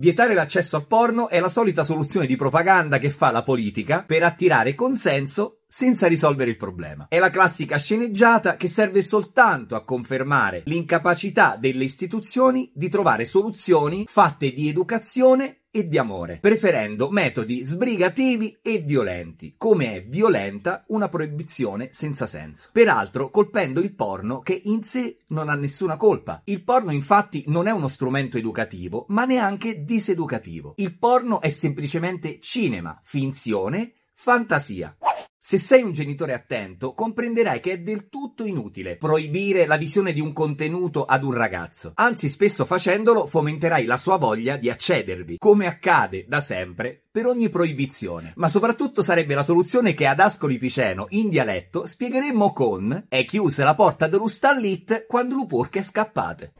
Vietare l'accesso al porno è la solita soluzione di propaganda che fa la politica per attirare consenso senza risolvere il problema. È la classica sceneggiata che serve soltanto a confermare l'incapacità delle istituzioni di trovare soluzioni fatte di educazione e di amore, preferendo metodi sbrigativi e violenti, come è violenta una proibizione senza senso. Peraltro colpendo il porno che in sé non ha nessuna colpa. Il porno infatti non è uno strumento educativo, ma neanche diseducativo. Il porno è semplicemente cinema, finzione, fantasia. Se sei un genitore attento, comprenderai che è del tutto inutile proibire la visione di un contenuto ad un ragazzo. Anzi, spesso facendolo fomenterai la sua voglia di accedervi, come accade da sempre per ogni proibizione. Ma soprattutto sarebbe la soluzione che ad Ascoli Piceno, in dialetto, spiegheremmo con è chiusa la porta dello stallit quando lo porche è scappate.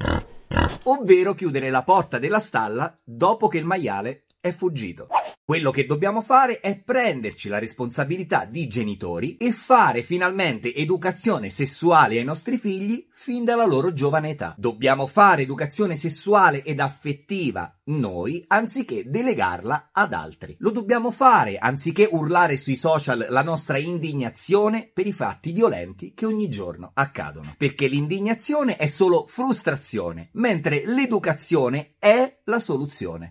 Ovvero chiudere la porta della stalla dopo che il maiale è fuggito. Quello che dobbiamo fare è prenderci la responsabilità di genitori e fare finalmente educazione sessuale ai nostri figli fin dalla loro giovane età. Dobbiamo fare educazione sessuale ed affettiva noi anziché delegarla ad altri. Lo dobbiamo fare anziché urlare sui social la nostra indignazione per i fatti violenti che ogni giorno accadono. Perché l'indignazione è solo frustrazione, mentre l'educazione è la soluzione.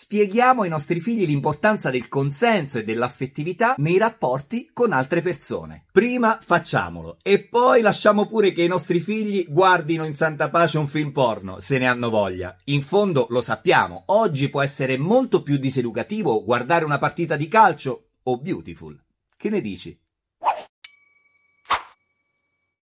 Spieghiamo ai nostri figli l'importanza del consenso e dell'affettività nei rapporti con altre persone. Prima facciamolo e poi lasciamo pure che i nostri figli guardino in santa pace un film porno, se ne hanno voglia. In fondo lo sappiamo, oggi può essere molto più diseducativo guardare una partita di calcio o beautiful. Che ne dici?